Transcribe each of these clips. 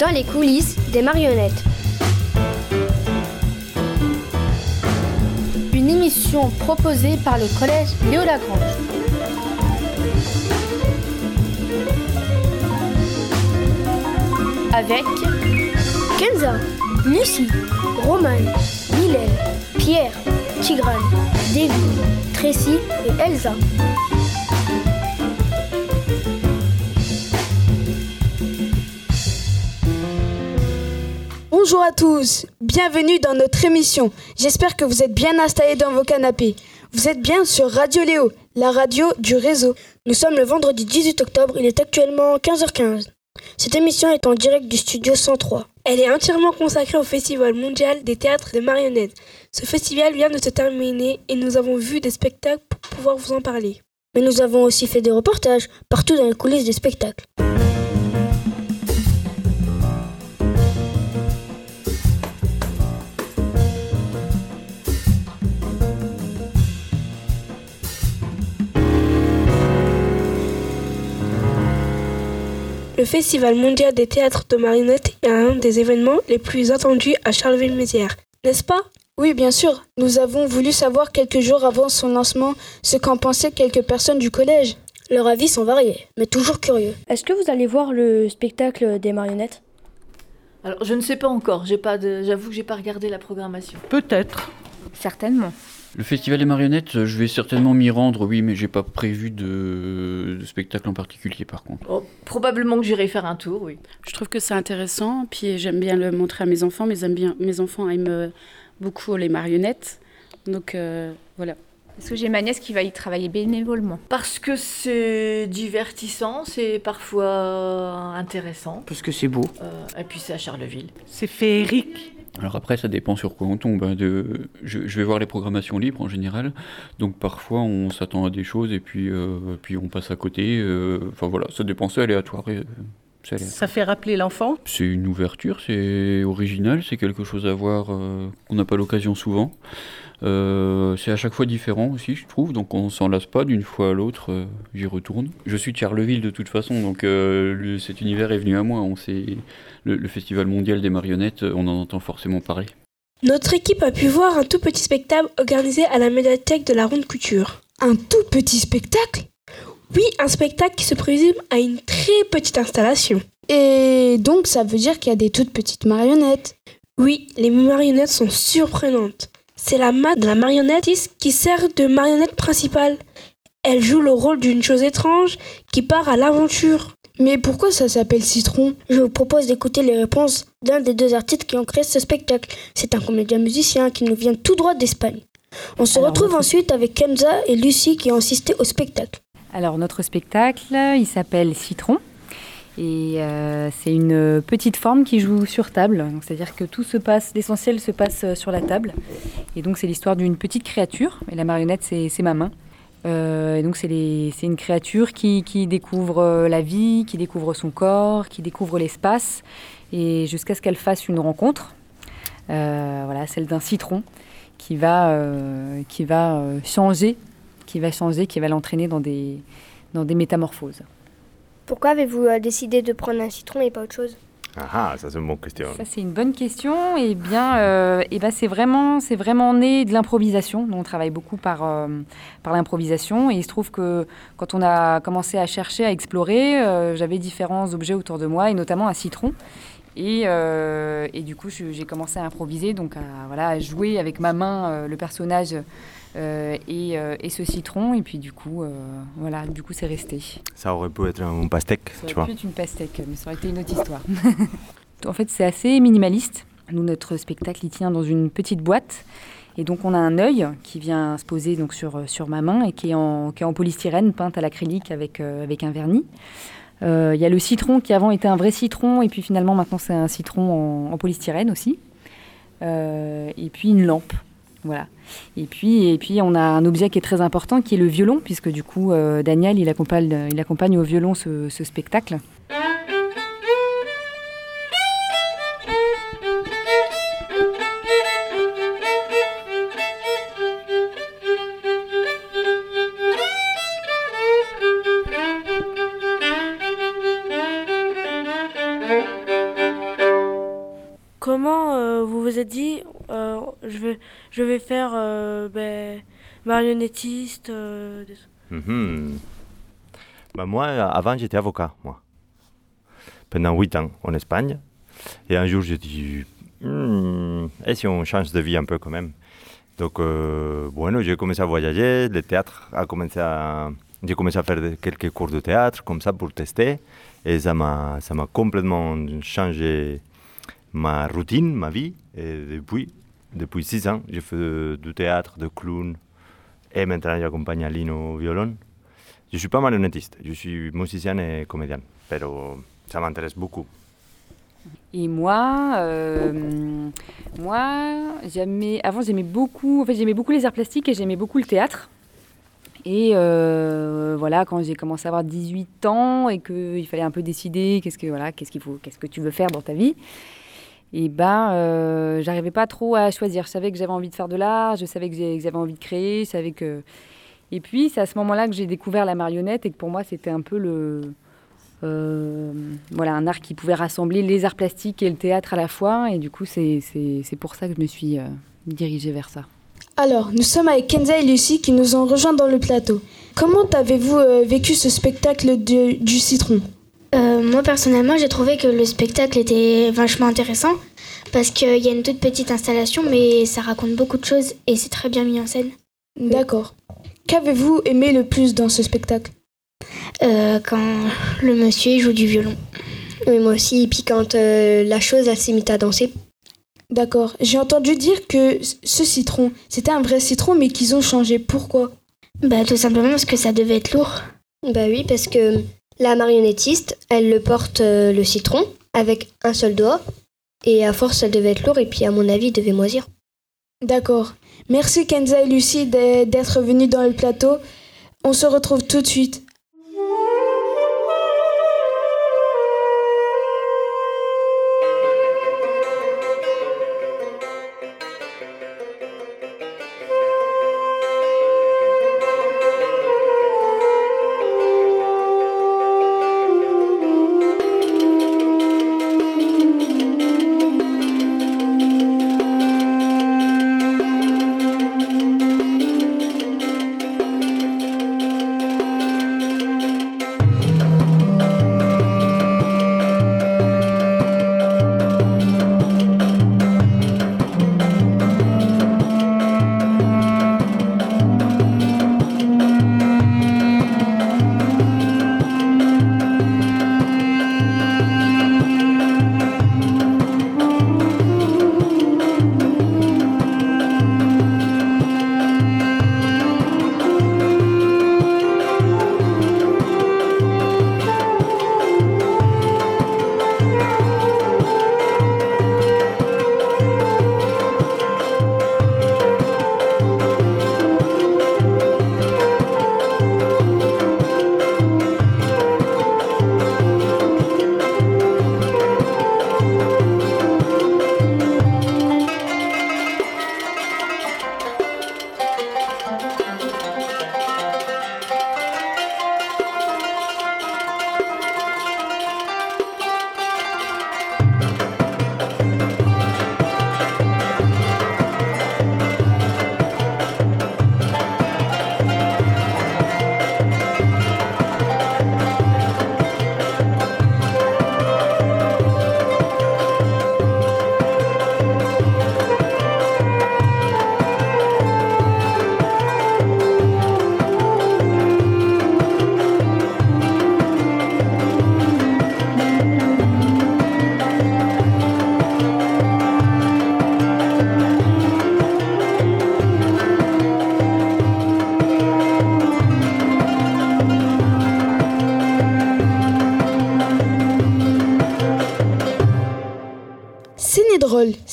dans les coulisses des marionnettes. Une émission proposée par le collège Léo Lagrange. Avec Kenza, Lucie, Roman, Mylène, Pierre, Tigrane, David, Tracy et Elsa. Bonjour à tous, bienvenue dans notre émission. J'espère que vous êtes bien installés dans vos canapés. Vous êtes bien sur Radio Léo, la radio du réseau. Nous sommes le vendredi 18 octobre, il est actuellement 15h15. Cette émission est en direct du studio 103. Elle est entièrement consacrée au Festival mondial des théâtres de marionnettes. Ce festival vient de se terminer et nous avons vu des spectacles pour pouvoir vous en parler. Mais nous avons aussi fait des reportages partout dans les coulisses des spectacles. Le Festival mondial des théâtres de marionnettes est un des événements les plus attendus à Charleville-Mézières, n'est-ce pas? Oui, bien sûr. Nous avons voulu savoir quelques jours avant son lancement ce qu'en pensaient quelques personnes du collège. Leurs avis sont variés, mais toujours curieux. Est-ce que vous allez voir le spectacle des marionnettes? Alors, je ne sais pas encore. J'ai pas de... J'avoue que j'ai pas regardé la programmation. Peut-être. Certainement. Le festival des marionnettes, je vais certainement m'y rendre, oui, mais j'ai pas prévu de... de spectacle en particulier par contre. Oh, probablement que j'irai faire un tour, oui. Je trouve que c'est intéressant, puis j'aime bien le montrer à mes enfants. Mes, aiment bien, mes enfants aiment euh, beaucoup les marionnettes. Donc euh, voilà. Parce que j'ai ma nièce qui va y travailler bénévolement? Parce que c'est divertissant, c'est parfois intéressant. Parce que c'est beau. Euh, et puis c'est à Charleville. C'est féerique. Alors après, ça dépend sur quoi on tombe. hein, de... je, je vais voir les programmations libres en général, donc parfois on s'attend à des choses et puis, euh, puis on passe à côté. euh, Enfin voilà, ça dépend, c'est aléatoire. et, euh, aléatoire. Ça fait rappeler l'enfant? C'est une ouverture, c'est original, c'est quelque chose à voir euh, qu'on n'a pas l'occasion souvent. Euh, c'est à chaque fois différent aussi, je trouve, donc on s'en lasse pas d'une fois à l'autre, euh, j'y retourne. Je suis de Charleville de toute façon, donc euh, cet univers est venu à moi. On sait, le, le Festival mondial des marionnettes, on en entend forcément parler. Notre équipe a pu voir un tout petit spectacle organisé à la médiathèque de la Ronde Couture. Un tout petit spectacle? Oui, un spectacle qui se présume à une très petite installation. Et donc ça veut dire qu'il y a des toutes petites marionnettes Oui, les marionnettes sont surprenantes. C'est la main de la marionnettiste qui sert de marionnette principale. Elle joue le rôle d'une chose étrange qui part à l'aventure. Mais pourquoi ça s'appelle Citron? Je vous propose d'écouter les réponses d'un des deux artistes qui ont créé ce spectacle. C'est un comédien musicien qui nous vient tout droit d'Espagne. On se Alors, retrouve ensuite avec Kenza et Lucie qui ont assisté au spectacle. Alors notre spectacle, il s'appelle Citron. Et euh, c'est une petite forme qui joue sur table. C'est-à-dire que tout se passe, l'essentiel se passe euh, sur la table. Et donc c'est l'histoire d'une petite créature. Et la marionnette, c'est ma main. Euh, et donc c'est une créature qui, découvre euh, la vie, qui découvre son corps, qui découvre l'espace. Et jusqu'à ce qu'elle fasse une rencontre. Euh, voilà, celle d'un citron qui va, euh, euh, changer, qui va changer, qui va l'entraîner dans des métamorphoses. Pourquoi avez-vous euh, décidé de prendre un citron et pas autre chose? Ah ah, ça c'est une bonne question. Ça c'est une bonne question. Et bien, euh, eh ben, c'est vraiment, c'est vraiment né de l'improvisation. On travaille beaucoup par, euh, par l'improvisation. Et il se trouve que quand on a commencé à chercher, à explorer, euh, j'avais différents objets autour de moi, et notamment un citron. Et, euh, et du coup, j'ai commencé à improviser, donc à, voilà, à jouer avec ma main euh, le personnage euh, et, euh, et ce citron. Et puis du coup, euh, voilà, du coup, c'est resté. Ça aurait pu être un pastèque, Ça tu aurait vois. pu être une pastèque, mais ça aurait été une autre histoire. en fait, c'est assez minimaliste. Nous, notre spectacle, il tient dans une petite boîte. Et donc, on a un œil qui vient se poser donc, sur, sur ma main et qui est en, qui est en polystyrène, peinte à l'acrylique avec, avec un vernis. Euh, Il y a le citron qui avant était un vrai citron, et puis finalement, maintenant, c'est un citron en, en polystyrène aussi. Euh, et puis une lampe. Voilà. Et puis, et puis, on a un objet qui est très important, qui est le violon, puisque du coup, euh, Daniel, il accompagne, au violon ce spectacle. Je, vais, je vais faire euh, ben, marionnettiste euh, des- Mhm. Bah, moi, avant, j'étais avocat, moi. Pendant 8 ans en Espagne. Et un jour, j'ai dit, Hmm, et si on change de vie un peu quand même? Donc, euh, bueno, j'ai commencé à voyager, le théâtre a commencé à... J'ai commencé à faire quelques cours de théâtre, comme ça, pour tester. Et ça m'a complètement changé ma routine, ma vie. Et depuis, depuis 6 ans, je fais du théâtre, de clown. Et maintenant, j'accompagne Lino au violon. Je suis pas marionnettiste, je suis musicien et comédien. Mais ça m'intéresse beaucoup. Et moi, euh, moi, j'aimais, avant j'aimais beaucoup, en fait j'aimais beaucoup les arts plastiques et j'aimais beaucoup le théâtre. Et euh, voilà, quand j'ai commencé à avoir 18 ans et qu'il fallait un peu décider qu'est-ce que voilà, qu'est-ce qu'il faut, qu'est-ce que tu veux faire dans ta vie, et ben, euh, j'arrivais pas trop à choisir. Je savais que j'avais envie de faire de l'art, je savais que j'avais envie de créer, je savais que. Et puis c'est à ce moment-là que j'ai découvert la marionnette et que pour moi c'était un peu le euh, voilà, un art qui pouvait rassembler les arts plastiques et le théâtre à la fois. Et du coup, c'est pour ça que je me suis euh, dirigée vers ça. Alors, nous sommes avec Kenza et Lucie qui nous ont rejoints dans le plateau. Comment avez-vous vécu ce spectacle de- du citron? Euh, moi personnellement, j'ai trouvé que le spectacle était vachement intéressant parce qu'il y a une toute petite installation, mais ça raconte beaucoup de choses et c'est très bien mis en scène. D'accord. Qu'avez-vous aimé le plus dans ce spectacle? Euh, quand le monsieur joue du violon. Oui, moi aussi. Et puis quand euh, la chose, elle s'est mise à danser. D'accord. J'ai entendu dire que ce citron, c'était un vrai citron, mais qu'ils ont changé. Pourquoi? Bah tout simplement parce que ça devait être lourd. Bah oui, parce que la marionnettiste, elle le porte euh, le citron avec un seul doigt. Et à force, ça devait être lourd. Et puis, à mon avis, devait moisir. D'accord. Merci Kenza et Lucie d'être venus dans le plateau. On se retrouve tout de suite.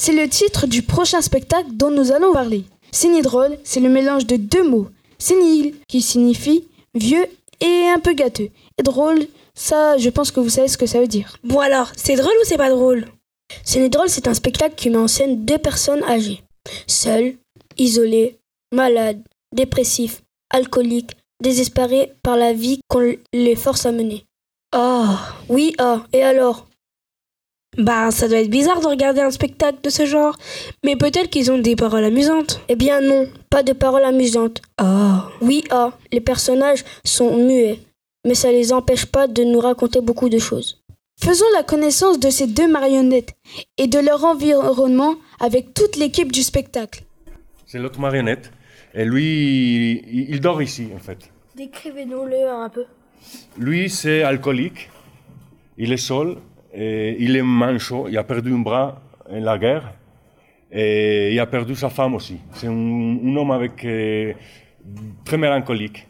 C'est le titre du prochain spectacle dont nous allons parler. Drôle, c'est le mélange de deux mots. Sénile, qui signifie vieux et un peu gâteux. Et drôle, ça, je pense que vous savez ce que ça veut dire. Bon alors, c'est drôle ou c'est pas drôle? Drôle, c'est un spectacle qui met en scène deux personnes âgées. Seules, isolées, malades, dépressifs, alcooliques, désespérées par la vie qu'on les force à mener. Ah, oui, ah, et alors? Bah, ça doit être bizarre de regarder un spectacle de ce genre. Mais peut-être qu'ils ont des paroles amusantes. Eh bien non, pas de paroles amusantes. Oh. Oui, ah, les personnages sont muets, mais ça les empêche pas de nous raconter beaucoup de choses. Faisons la connaissance de ces deux marionnettes et de leur environnement avec toute l'équipe du spectacle. C'est l'autre marionnette. Et lui, il il dort ici, en fait. Décrivez-nous-le un peu. Lui, c'est alcoolique. Il est seul. Il est manchot. Il a perdu un bras en la guerre. Et il a perdu sa femme aussi. C'est un, homme avec euh, très mélancolique.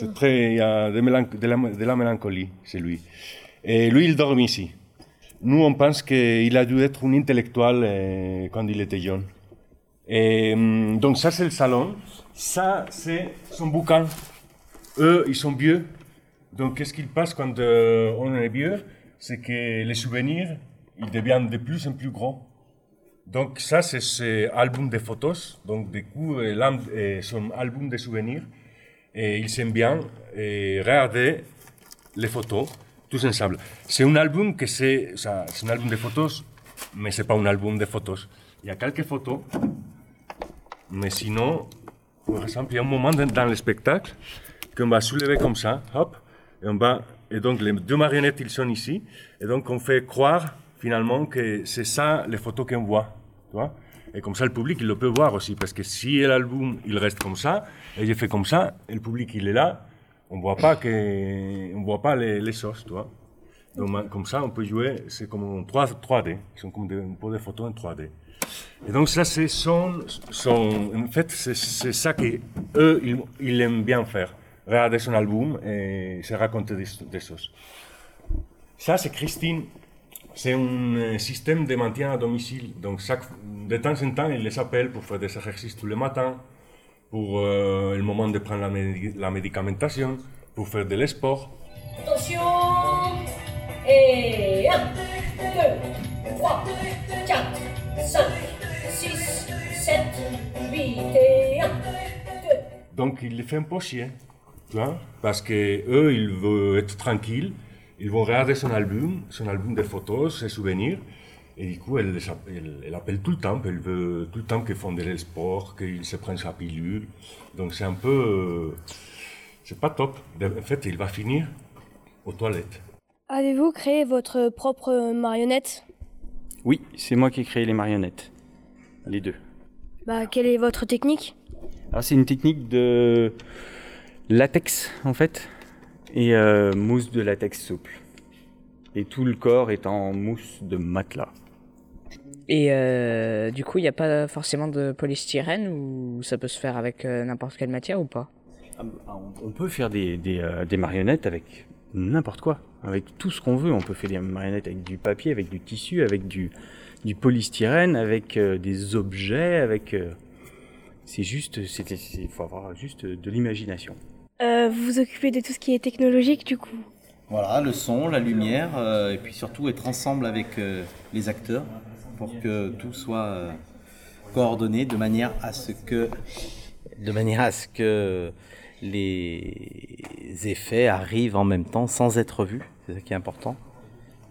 Il y a de, la, mélancolie, c'est lui. Et lui, il dort ici. Nous, on pense qu'il a dû être un intellectuel euh, quand il était jeune. Et hum, donc ça, c'est le salon. Ça, c'est son bouquin. Eux, ils sont vieux. Donc, qu'est-ce qu'il passe quand euh, on est vieux? C'est que les souvenirs, ils deviennent de plus en plus gros. Donc, ça, c'est son album de photos. Donc, du coup, euh, euh, son album de souvenirs. Et ils aiment bien regarder les photos tous ensemble. C'est un album que c'est, c'est un album de photos, mais c'est pas un album de photos. Il y a quelques photos, mais sinon, par exemple, il y a un moment dans le spectacle qu'on va soulever comme ça, hop, et on va, et donc les deux marionnettes, ils sont ici, et donc on fait croire finalement que c'est ça les photos qu'on voit, tu vois. Et comme ça, le public, il le peut voir aussi, parce que si l'album, il reste comme ça, et je fais comme ça, et le public, il est là, on voit pas que, on voit pas les, les choses, tu vois. Donc, comme ça, on peut jouer, c'est comme en 3, 3D, ils sont comme des, un peu des photos en 3D. Et donc ça, c'est son, son, en fait, c'est ça que eux, ils, ils aiment bien faire. Regarder son album et se raconter des, des choses. Ça, c'est Christine. C'est un euh, système de maintien à domicile. Donc, chaque, de temps en temps, il les appelle pour faire des exercices tous les matins, pour euh, le moment de prendre la, la médicamentation, pour faire de l'esport. Attention Et 1, 2, 3, 4, 5, 6, 7, 8 et 1. Donc, il les fait un peu chier, tu vois, parce que eux, ils veulent être tranquilles, ils vont regarder son album, son album de photos, ses souvenirs, et du coup, elle, elle, elle appelle tout le temps, elle veut tout le temps qu'ils font de sport, qu'ils se prennent sa pilule. Donc, c'est un peu. euh, c'est pas top. En fait, il va finir aux toilettes. Avez-vous créé votre propre marionnette? Oui, c'est moi qui ai créé les marionnettes. Les deux. Bah, quelle est votre technique? Alors c'est une technique de latex en fait et euh, mousse de latex souple. Et tout le corps est en mousse de matelas. Et euh, du coup, il n'y a pas forcément de polystyrène ou ça peut se faire avec euh, n'importe quelle matière ou pas? On peut faire des, des, euh, des marionnettes avec n'importe quoi, avec tout ce qu'on veut. On peut faire des marionnettes avec du papier, avec du tissu, avec du, du polystyrène, avec euh, des objets, avec... euh, c'est juste, il faut avoir juste de l'imagination. Euh, vous vous occupez de tout ce qui est technologique du coup Voilà, le son, la lumière, euh, et puis surtout être ensemble avec euh, les acteurs pour que tout soit coordonné de manière à ce que de manière à ce que les effets arrivent en même temps sans être vus, c'est ça qui est important,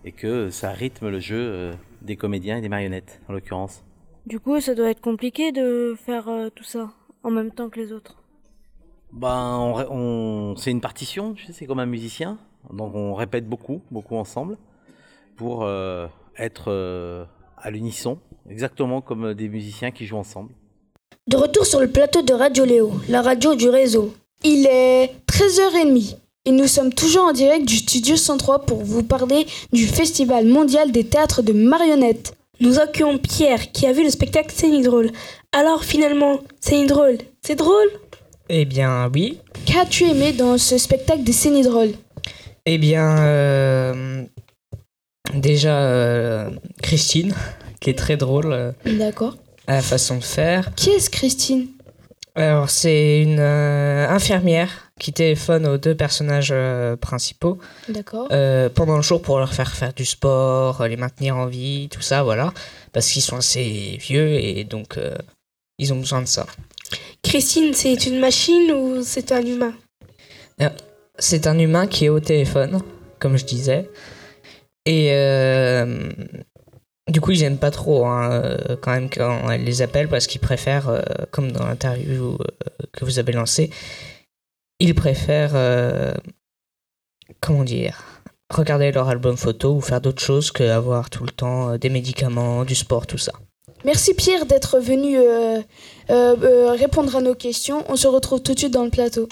et que ça rythme le jeu des comédiens et des marionnettes en l'occurrence. Du coup, ça doit être compliqué de faire tout ça en même temps que les autres. Ben, on, on- c'est une partition, sais, c'est comme un musicien. Donc on répète beaucoup, beaucoup ensemble, pour euh, être euh, à l'unisson, exactement comme des musiciens qui jouent ensemble. De retour sur le plateau de Radio Léo, la radio du réseau. Il est 13h30 et nous sommes toujours en direct du studio 103 pour vous parler du Festival mondial des théâtres de marionnettes. Nous accueillons Pierre qui a vu le spectacle C'est drôle. Alors finalement, C'est drôle, c'est drôle? Eh bien, oui. Qu'as-tu aimé dans ce spectacle des Cénidrolles Eh bien, euh, déjà, euh, Christine, qui est très drôle euh, D'accord. à la façon de faire. Qui est-ce Christine? Alors, c'est une euh, infirmière qui téléphone aux deux personnages principaux D'accord. pendant le jour pour leur faire faire du sport, les maintenir en vie, tout ça, voilà. Parce qu'ils sont assez vieux et donc ils ont besoin de ça. Christine, c'est une machine ou c'est un humain? Euh, C'est un humain qui est au téléphone, comme je disais. Et euh, Du coup, ils aiment pas trop hein, euh, quand même quand elle les appelle parce qu'ils préfèrent, comme dans l'interview que vous avez lancé, ils préfèrent, comment dire, regarder leur album photo ou faire d'autres choses qu'avoir tout le temps des médicaments, du sport, tout ça. Merci Pierre d'être venu euh, euh, euh, répondre à nos questions. On se retrouve tout de suite dans le plateau.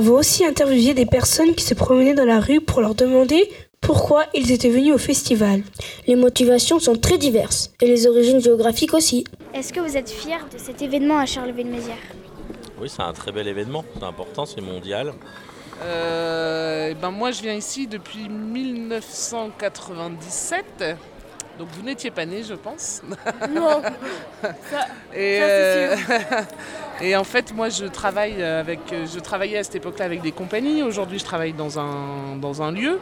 Avons aussi interviewé des personnes qui se promenaient dans la rue pour leur demander pourquoi ils étaient venus au festival. Les motivations sont très diverses et les origines géographiques aussi. Est-ce que vous êtes fier de cet événement à Charleville-Mézières Oui, c'est un très bel événement, c'est important, c'est mondial. Euh, eh ben moi, je viens ici depuis 1997. Donc vous n'étiez pas né, je pense. Non. Ça- et, ça, c'est euh, et en fait, moi, je travaille avec, je travaillais à cette époque-là avec des compagnies. Aujourd'hui, je travaille dans un, dans un lieu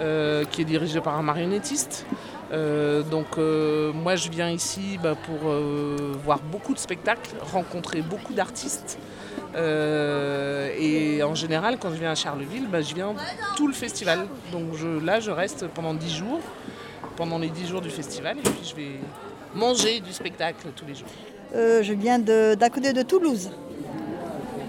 euh, qui est dirigé par un marionnettiste. Euh, donc euh, moi, je viens ici bah, pour euh, voir beaucoup de spectacles, rencontrer beaucoup d'artistes. Euh, et en général, quand je viens à Charleville, bah, je viens tout le festival. Donc je- là, je reste pendant 10 jours, pendant les 10 jours du festival, et puis je vais manger du spectacle tous les jours. Euh, je viens d'à côté de Toulouse.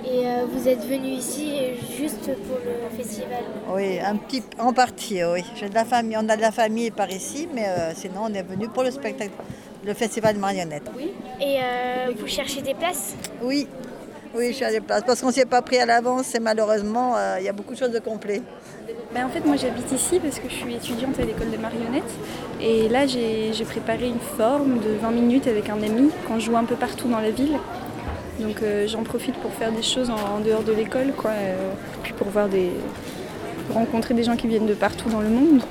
Et euh, vous êtes venu ici juste pour le festival Oui, un petit, en partie, oui. J'ai de la famille, on a de la famille par ici, mais euh, sinon on est venu pour le spectacle, le festival de marionnettes. Oui. Et euh, vous cherchez des places? Oui, oui, je suis à des places parce qu'on ne s'y est pas pris à l'avance et malheureusement euh, il y a beaucoup de choses de complet. Ben, en fait, moi j'habite ici parce que je suis étudiante à l'école de marionnettes. Et là, j'ai j'ai préparé une forme de 20 minutes avec un ami quand je joue un peu partout dans la ville. Donc euh, j'en profite pour faire des choses en, en dehors de l'école, quoi. euh, puis pour voir des. pour rencontrer des gens qui viennent de partout dans le monde.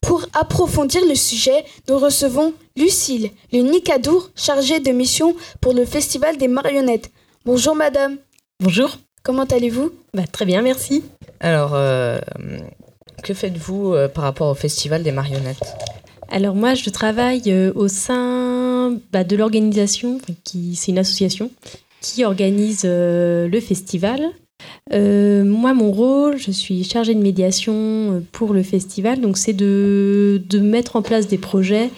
Pour approfondir le sujet, nous recevons Lucille, le Nicadour chargée de mission pour le Festival des marionnettes. Bonjour madame. Bonjour. Comment allez-vous? Bah, Très bien, merci. Alors, euh, que faites-vous euh, par rapport au festival des marionnettes? Alors moi, je travaille euh, au sein bah, de l'organisation, qui c'est une association qui organise le festival. Moi, mon rôle, je suis chargée de médiation pour le festival, donc c'est de mettre en place des projets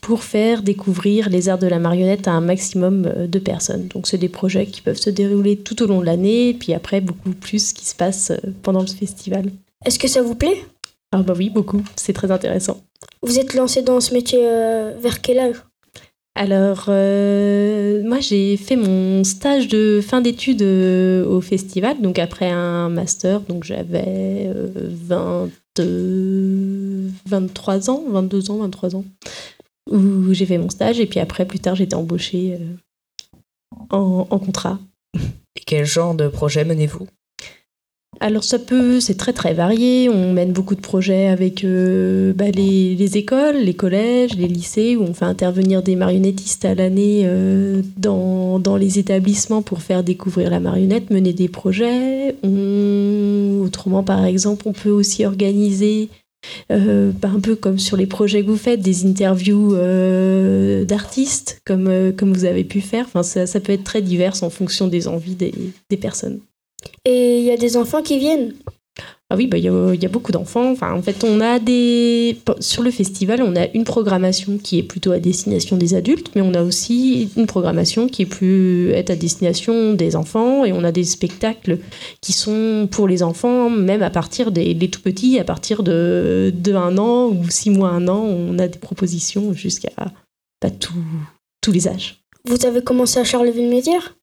pour faire découvrir les arts de la marionnette à un maximum euh, de personnes. Donc c'est des projets qui peuvent se dérouler tout au long de l'année, et puis après beaucoup plus qui se passe euh, pendant le festival. Est-ce que ça vous plaît? Ah bah oui, beaucoup, c'est très intéressant. Vous êtes lancé dans ce métier euh, vers quel âge? Alors, euh, moi, j'ai fait mon stage de fin d'études euh, au festival, donc après un master, donc j'avais 20, euh, 23 ans, 22 ans, 23 ans, où j'ai fait mon stage, et puis après, plus tard, j'ai été embauchée euh, en, en contrat. Et quel genre de projet menez-vous? Alors ça peut, c'est très très varié. On mène beaucoup de projets avec euh, bah, les, les écoles, les collèges, les lycées, où on fait intervenir des marionnettistes à l'année euh, dans, dans les établissements pour faire découvrir la marionnette, mener des projets. On- autrement, par exemple, on peut aussi organiser euh, bah, un peu comme sur les projets que vous faites, des interviews euh, d'artistes, comme, euh, comme vous avez pu faire. Enfin, ça, ça peut être très divers en fonction des envies des, des personnes. Et il y a des enfants qui viennent? Ah oui, bah, il y, a, beaucoup d'enfants. En fait, on a des. Sur le festival, on a une programmation qui est plutôt à destination des adultes, mais on a aussi une programmation qui est plus à destination des enfants, et on a des spectacles qui sont pour les enfants, même à partir des tout petits, à partir de, de un an ou six mois, un an, on a des propositions jusqu'à tout- tous les âges. Vous avez commencé à Charleville-Mézières?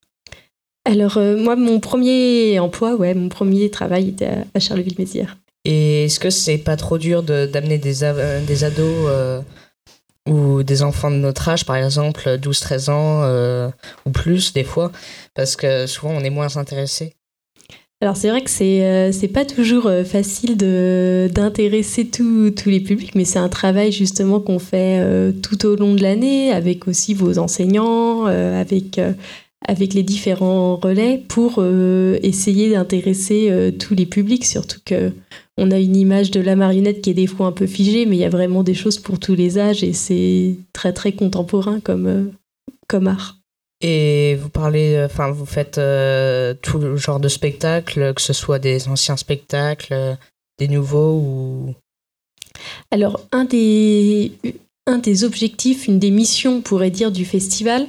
Alors, euh, moi, mon premier emploi, ouais, mon premier travail était à, à Charleville-Mézières. Et est-ce que c'est pas trop dur de- d'amener des, a- euh, des ados euh, ou des enfants de notre âge, par exemple 12-13 ans ou plus des fois Parce que souvent on est moins intéressé? Alors c'est vrai que c'est c'est pas toujours facile de d'intéresser tous tous les publics, mais c'est un travail justement qu'on fait tout au long de l'année avec aussi vos enseignants, avec avec les différents relais pour euh, essayer d'intéresser euh, tous les publics, surtout que on a une image de la marionnette qui est des fois un peu figée, mais il y a vraiment des choses pour tous les âges et c'est très très contemporain comme euh, comme art. Et vous parlez, enfin vous faites tout le genre de spectacles, que ce soit des anciens spectacles, des nouveaux ou... Alors, un des, un des objectifs, une des missions, on pourrait dire, du festival,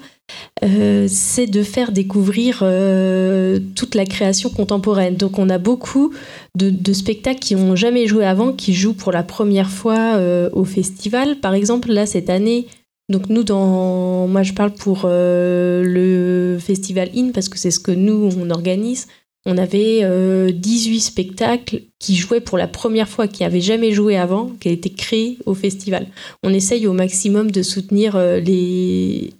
euh, c'est de faire découvrir euh, toute la création contemporaine. Donc, on a beaucoup de, spectacles qui n'ont jamais joué avant, qui jouent pour la première fois euh, au festival. Par exemple, là, cette année, donc nous, dans, moi, je parle pour le festival IN, parce que c'est ce que nous, on organise. On avait euh, 18 spectacles qui jouaient pour la première fois, qui n'avaient jamais joué avant, qui a été créés au festival. On essaye au maximum de soutenir les,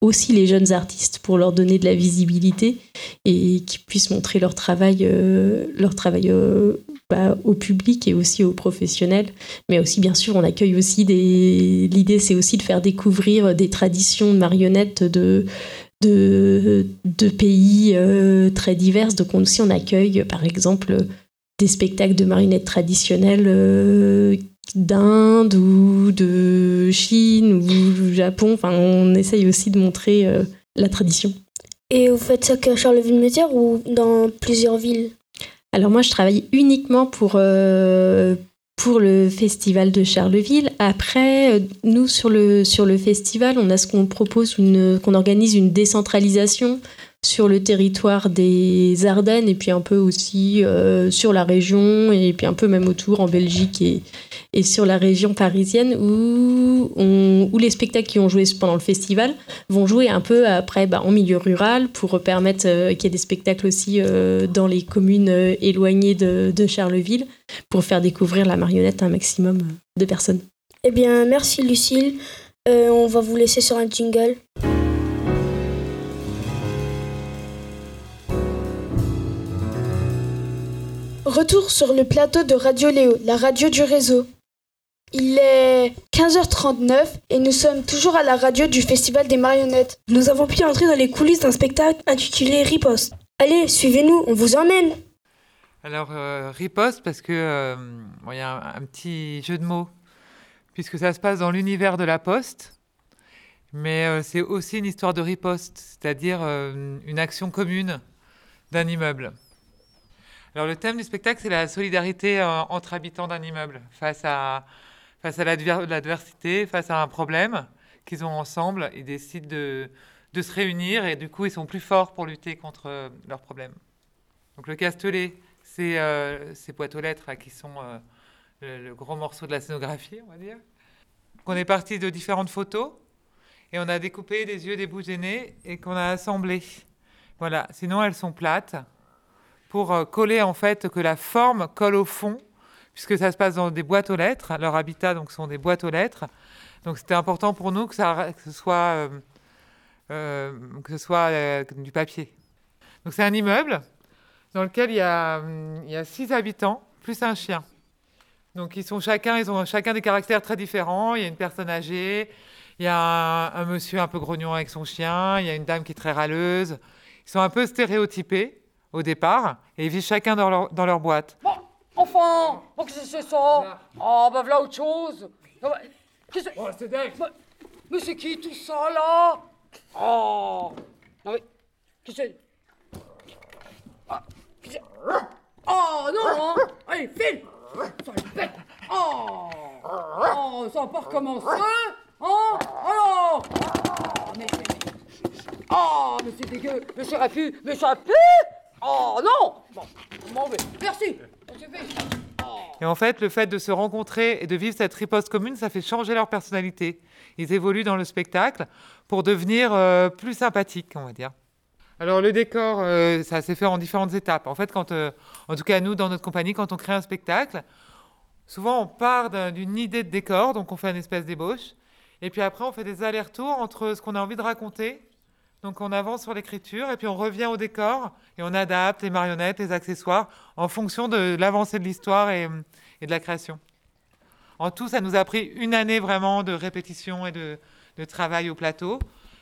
aussi les jeunes artistes pour leur donner de la visibilité et qu'ils puissent montrer leur travail, euh, leur travail euh, bah, au public et aussi aux professionnels. Mais aussi, bien sûr, on accueille aussi des. L'idée, c'est aussi de faire découvrir des traditions de marionnettes de, de, pays euh, très divers. Donc, on, aussi, on accueille, par exemple, des spectacles de marionnettes traditionnelles d'Inde ou de Chine ou du Japon. Enfin, on essaye aussi de montrer euh, la tradition. Et vous faites ça qu'à Charleville-Mézières ou dans plusieurs villes? Alors moi, je travaille uniquement pour, euh, pour le festival de Charleville. Après, euh, nous, sur le, sur le festival, on a ce qu'on propose, qu'on organise une décentralisation sur le territoire des Ardennes et puis un peu aussi euh, sur la région et puis un peu même autour en Belgique et, et sur la région parisienne où, où les spectacles qui ont joué pendant le festival vont jouer un peu après bah, en milieu rural pour permettre euh, qu'il y ait des spectacles aussi euh, dans les communes éloignées de, de Charleville pour faire découvrir la marionnette à un maximum de personnes. Eh bien, merci Lucille. On va vous laisser sur un jingle. Retour sur le plateau de Radio Léo, la radio du réseau. Il est 15h39 et nous sommes toujours à la radio du Festival des marionnettes. Nous avons pu entrer dans les coulisses d'un spectacle intitulé Riposte. Allez, suivez-nous, on vous emmène. Alors, euh, riposte, parce que euh, bon, y a un, un petit jeu de mots, puisque ça se passe dans l'univers de la poste, mais euh, c'est aussi une histoire de riposte, c'est-à-dire euh, une action commune d'un immeuble. Alors, le thème du spectacle, c'est la solidarité euh, entre habitants d'un immeuble face à, face à l'adver- l'adversité, face à un problème qu'ils ont ensemble. Ils décident de, de se réunir et du coup, ils sont plus forts pour lutter contre euh, leurs problèmes. Donc, le Castellet, c'est euh, ces boîtes aux lettres qui sont euh, le, gros morceau de la scénographie, on va dire. Donc, on est parti de différentes photos et on a découpé des yeux, des bouches nez et qu'on a assemblés. Voilà, sinon elles sont plates pour euh, coller en fait que la forme colle au fond, puisque ça se passe dans des boîtes aux lettres. Leur habitat donc sont des boîtes aux lettres. Donc c'était important pour nous que, ça, que ce soit, euh, euh, que ce soit du papier. Donc c'est un immeuble dans lequel il y, a, il y a six habitants plus un chien. Donc ils sont chacun, ils ont chacun des caractères très différents. Il y a une personne âgée, il y a un, un monsieur un peu grognon avec son chien, il y a une dame qui est très râleuse. Ils sont un peu stéréotypés au départ et ils vivent chacun dans leur, dans leur boîte. Bon, enfin, enfants Oh, qu'est-ce que c'est ça Oh, bah voilà autre chose. Bah, Qu'est-ce que Oh, c'est dingue. Mais, mais c'est qui tout ça, là? Oh Non, mais... Qu'est-ce que c'est? Ah, qu'est-ce que c'est? Oh, non hein. Allez, file. Ça le pète Oh Oh, ça va pas recommencer Hein. Alors. Oh, mais c'est... Oh, mais c'est dégueu. Mais ça aurait pu Mais ça aurait pu Oh, non. Merci fait. Et en fait, le fait de se rencontrer et de vivre cette riposte commune, ça fait changer leur personnalité. Ils évoluent dans le spectacle pour devenir euh, plus sympathiques, on va dire. Alors le décor, euh, ça s'est fait en différentes étapes. En fait, quand, euh, en tout cas nous, dans notre compagnie, quand on crée un spectacle, souvent on part d'un- d'une idée de décor, donc on fait une espèce d'ébauche, et puis après on fait des allers-retours entre ce qu'on a envie de raconter. Donc on avance sur l'écriture, et puis on revient au décor, et on adapte les marionnettes, les accessoires, en fonction de l'avancée de l'histoire et, et de la création. En tout, ça nous a pris une année vraiment de répétition et de, de travail au plateau.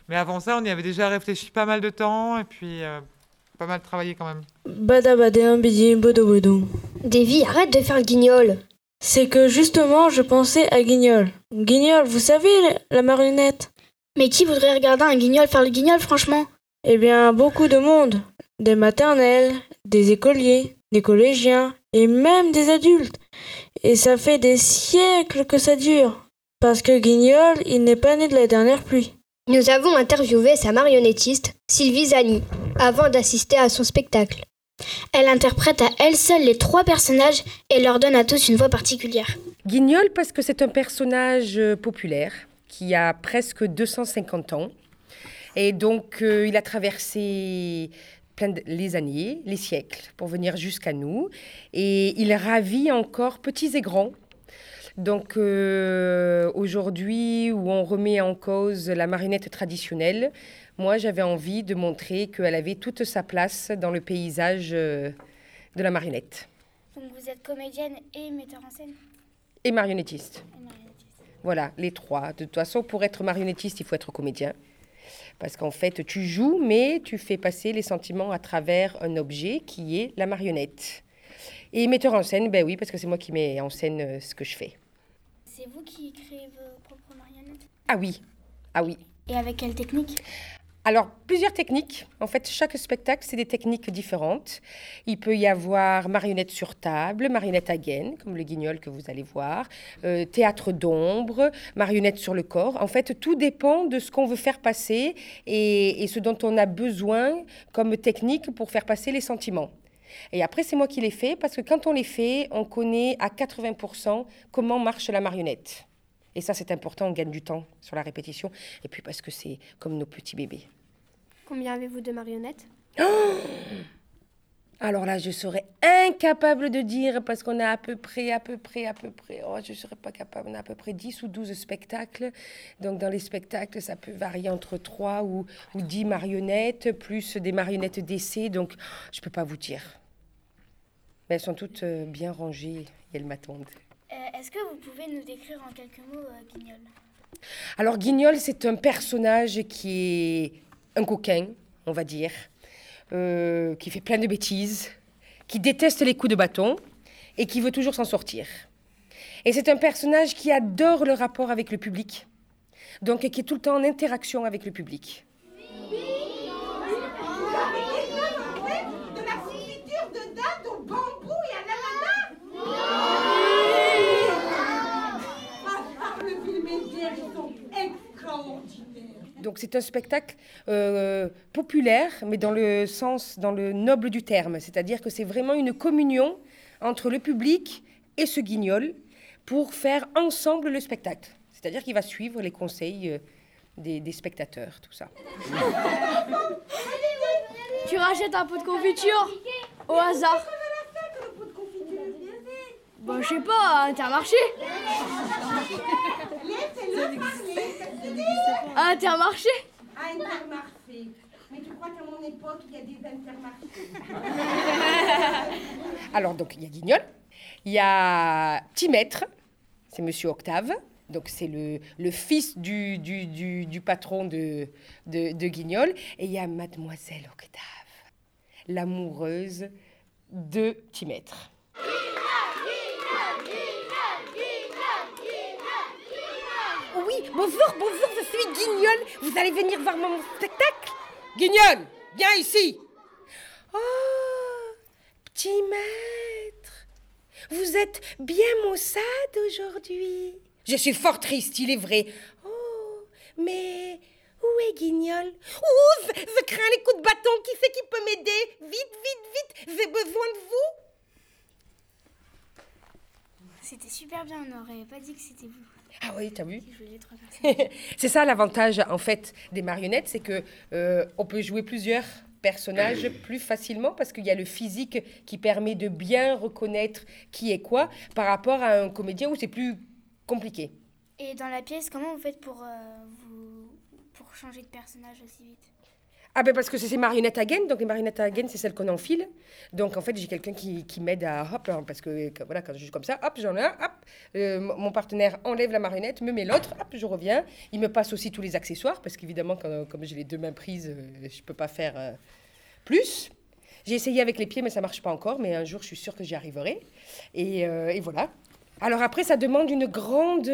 Mais avant ça, on y avait déjà réfléchi pas mal de temps et puis euh, pas mal travaillé quand même. Bodo. Davy, arrête de faire le guignol. C'est que justement, je pensais à Guignol. Guignol, vous savez, la marionnette? Mais qui voudrait regarder un guignol faire le guignol, franchement? Eh bien, beaucoup de monde. Des maternelles, des écoliers, des collégiens et même des adultes. Et ça fait des siècles que ça dure. Parce que Guignol, il n'est pas né de la dernière pluie. Nous avons interviewé sa marionnettiste, Sylvie Zani, avant d'assister à son spectacle. Elle interprète à elle seule les trois personnages et leur donne à tous une voix particulière. Guignol parce que c'est un personnage euh, populaire qui a presque 250 ans. Et donc, euh, il a traversé plein de- les années, les siècles, pour venir jusqu'à nous. Et il ravit encore petits et grands. Donc, euh, aujourd'hui, où on remet en cause la marionnette traditionnelle, moi, j'avais envie de montrer qu'elle avait toute sa place dans le paysage euh, de la marionnette. Donc vous êtes comédienne et metteur en scène Et marionnettiste. Voilà, les trois. De toute façon, pour être marionnettiste, il faut être comédien. Parce qu'en fait, tu joues, mais tu fais passer les sentiments à travers un objet qui est la marionnette. Et metteur en scène, ben oui, parce que c'est moi qui mets en scène euh, ce que je fais. C'est vous qui créez vos propres marionnettes? Ah oui, ah oui. Et avec quelle technique? Alors, plusieurs techniques. En fait, chaque spectacle, c'est des techniques différentes. Il peut y avoir marionnette sur table, marionnette à gaine, comme le guignol que vous allez voir, euh, théâtre d'ombre, marionnette sur le corps. En fait, tout dépend de ce qu'on veut faire passer et, et ce dont on a besoin comme technique pour faire passer les sentiments. Et après, c'est moi qui les fais parce que quand on les fait, on connaît à 80% comment marche la marionnette. Et ça, c'est important, on gagne du temps sur la répétition. Et puis parce que c'est comme nos petits bébés. Combien avez-vous de marionnettes? Alors là, je serais incapable de dire parce qu'on a à peu près, à peu près, à peu près, oh, je ne serais pas capable, on a à peu près 10 ou 12 spectacles. Donc dans les spectacles, ça peut varier entre 3 ou, ou 10 marionnettes, plus des marionnettes d'essai. Donc je ne peux pas vous dire. Mais elles sont toutes euh, bien rangées et elles m'attendent. Euh, Est-ce que vous pouvez nous décrire en quelques mots euh, Guignol? Alors Guignol, c'est un personnage qui est un coquin, on va dire, euh, qui fait plein de bêtises, qui déteste les coups de bâton et qui veut toujours s'en sortir. Et c'est un personnage qui adore le rapport avec le public, donc qui est tout le temps en interaction avec le public. De la confiture de date au bambou et à l'ananas Ah, le film est bien, ils sont extraordinaires. Donc c'est un spectacle euh, populaire, mais dans le sens, dans le noble du terme, c'est-à-dire que c'est vraiment une communion entre le public et ce guignol pour faire ensemble le spectacle. C'est-à-dire qu'il va suivre les conseils euh, des, des spectateurs, tout ça. Tu rachètes un pot de confiture au hasard. Bah, je sais pas, Intermarché. Intermarché. Intermarché. Mais tu crois qu'à mon époque, il y a des intermarchés? Alors, donc, il y a Guignol, il y a Petit Maître, c'est Monsieur Octave, donc c'est le, le fils du, du, du, du patron de, de, de Guignol, et il y a Mademoiselle Octave, l'amoureuse de Petit Guignol, bonjour, bonjour, je suis Guignol. Vous allez venir voir mon spectacle Guignol, viens ici. Oh, petit maître, vous êtes bien maussade aujourd'hui. Je suis fort triste, il est vrai. Oh, mais où est Guignol? Ouh, je, je crains les coups de bâton. Qui c'est qui peut m'aider? Vite, vite, vite, j'ai besoin de vous. C'était super bien, on n'aurait pas dit que c'était vous. Ah oui, t'as vu? C'est ça l'avantage en fait des marionnettes, c'est que euh, on peut jouer plusieurs personnages plus facilement parce qu'il y a le physique qui permet de bien reconnaître qui est quoi par rapport à un comédien où c'est plus compliqué. Et dans la pièce, comment vous faites pour, euh, vous, pour changer de personnage aussi vite? Ah ben parce que c'est ces marionnettes à gaine, donc les marionnettes à gaine c'est celles qu'on enfile. Donc en fait j'ai quelqu'un qui, qui m'aide à hop, hein, parce que voilà quand je joue comme ça, hop j'en ai un, hop, euh, mon partenaire enlève la marionnette, me met l'autre, hop je reviens. Il me passe aussi tous les accessoires parce qu'évidemment comme j'ai les deux mains prises, euh, je peux pas faire euh, plus. J'ai essayé avec les pieds mais ça marche pas encore, mais un jour je suis sûre que j'y arriverai. Et, et voilà. Alors après, ça demande une grande...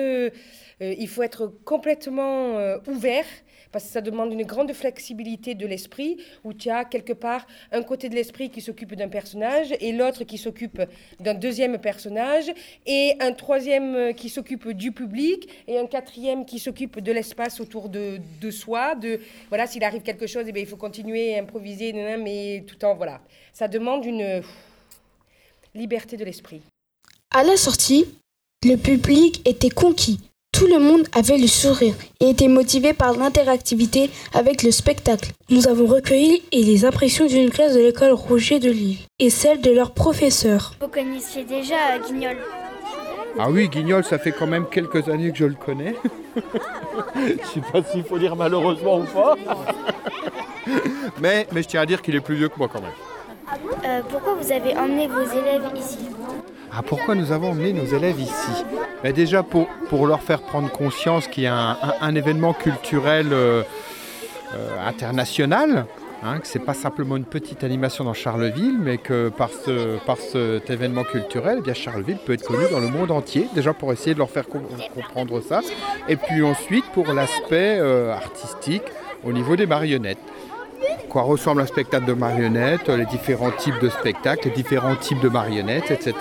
euh, il faut être complètement euh, ouvert parce que ça demande une grande flexibilité de l'esprit où tu as quelque part un côté de l'esprit qui s'occupe d'un personnage et l'autre qui s'occupe d'un deuxième personnage et un troisième euh, qui s'occupe du public et un quatrième qui s'occupe de l'espace autour de, de soi. De, voilà, s'il arrive quelque chose, eh bien, il faut continuer à improviser, mais tout en... Voilà. Ça demande une liberté de l'esprit. À la sortie, le public était conquis. Tout le monde avait le sourire et était motivé par l'interactivité avec le spectacle. Nous avons recueilli les impressions d'une classe de l'école Roger de Lille et celles de leurs professeurs. Vous connaissiez déjà Guignol Ah oui, Guignol, ça fait quand même quelques années que je le connais. je sais pas s'il faut dire malheureusement ou pas. mais, mais je tiens à dire qu'il est plus vieux que moi quand même. Euh, Pourquoi vous avez emmené vos élèves ici? Ah, pourquoi nous avons emmené nos élèves ici Déjà pour, leur faire prendre conscience qu'il y a un, événement culturel euh, euh, international, hein, que ce n'est pas simplement une petite animation dans Charleville, mais que par, ce, par cet événement culturel, eh bien Charleville peut être connu dans le monde entier, déjà pour essayer de leur faire com- comprendre ça, et puis ensuite pour l'aspect euh, artistique au niveau des marionnettes quoi ressemble un spectacle de marionnettes, les différents types de spectacles, les différents types de marionnettes, etc.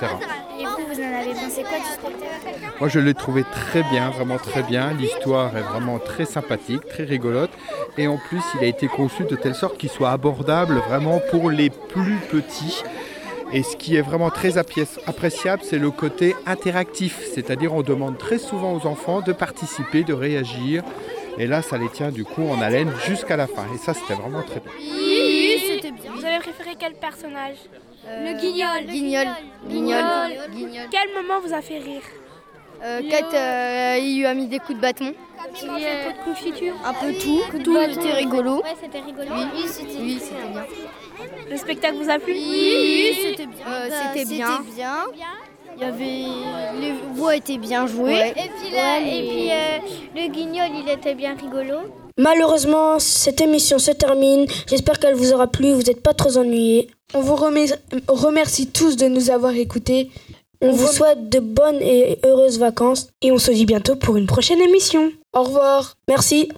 Et vous, vous en avez pensé quoi du spectacle Moi, je l'ai trouvé très bien, vraiment très bien. L'histoire est vraiment très sympathique, très rigolote. Et en plus, il a été conçu de telle sorte qu'il soit abordable vraiment pour les plus petits. Et ce qui est vraiment très appréciable, c'est le côté interactif. C'est-à-dire, on demande très souvent aux enfants de participer, de réagir. Et là, ça les tient du coup en haleine jusqu'à la fin. Et ça, c'était vraiment très bien. Oui, c'était bien. Vous avez préféré quel personnage? Le guignol. Guignol. Guignol. Guignol. Quel moment vous a fait rire? Euh, Quand euh, il lui a mis des coups de bâton. Il y a un peu de confiture Un peu tout. Tout était rigolo. Ouais, c'était rigolo. Oui, c'était oui, bien. Le spectacle vous a plu Oui, c'était bien. Euh, c'était bien. C'était bien. Il y avait les voix étaient bien jouées. Ouais. Et puis, là, et puis euh, le guignol, il était bien rigolo. Malheureusement, cette émission se termine. J'espère qu'elle vous aura plu. Vous n'êtes pas trop ennuyés. On vous remer- remercie tous de nous avoir écoutés. On vous souhaite de bonnes et heureuses vacances. Et on se dit bientôt pour une prochaine émission. Au revoir. Merci.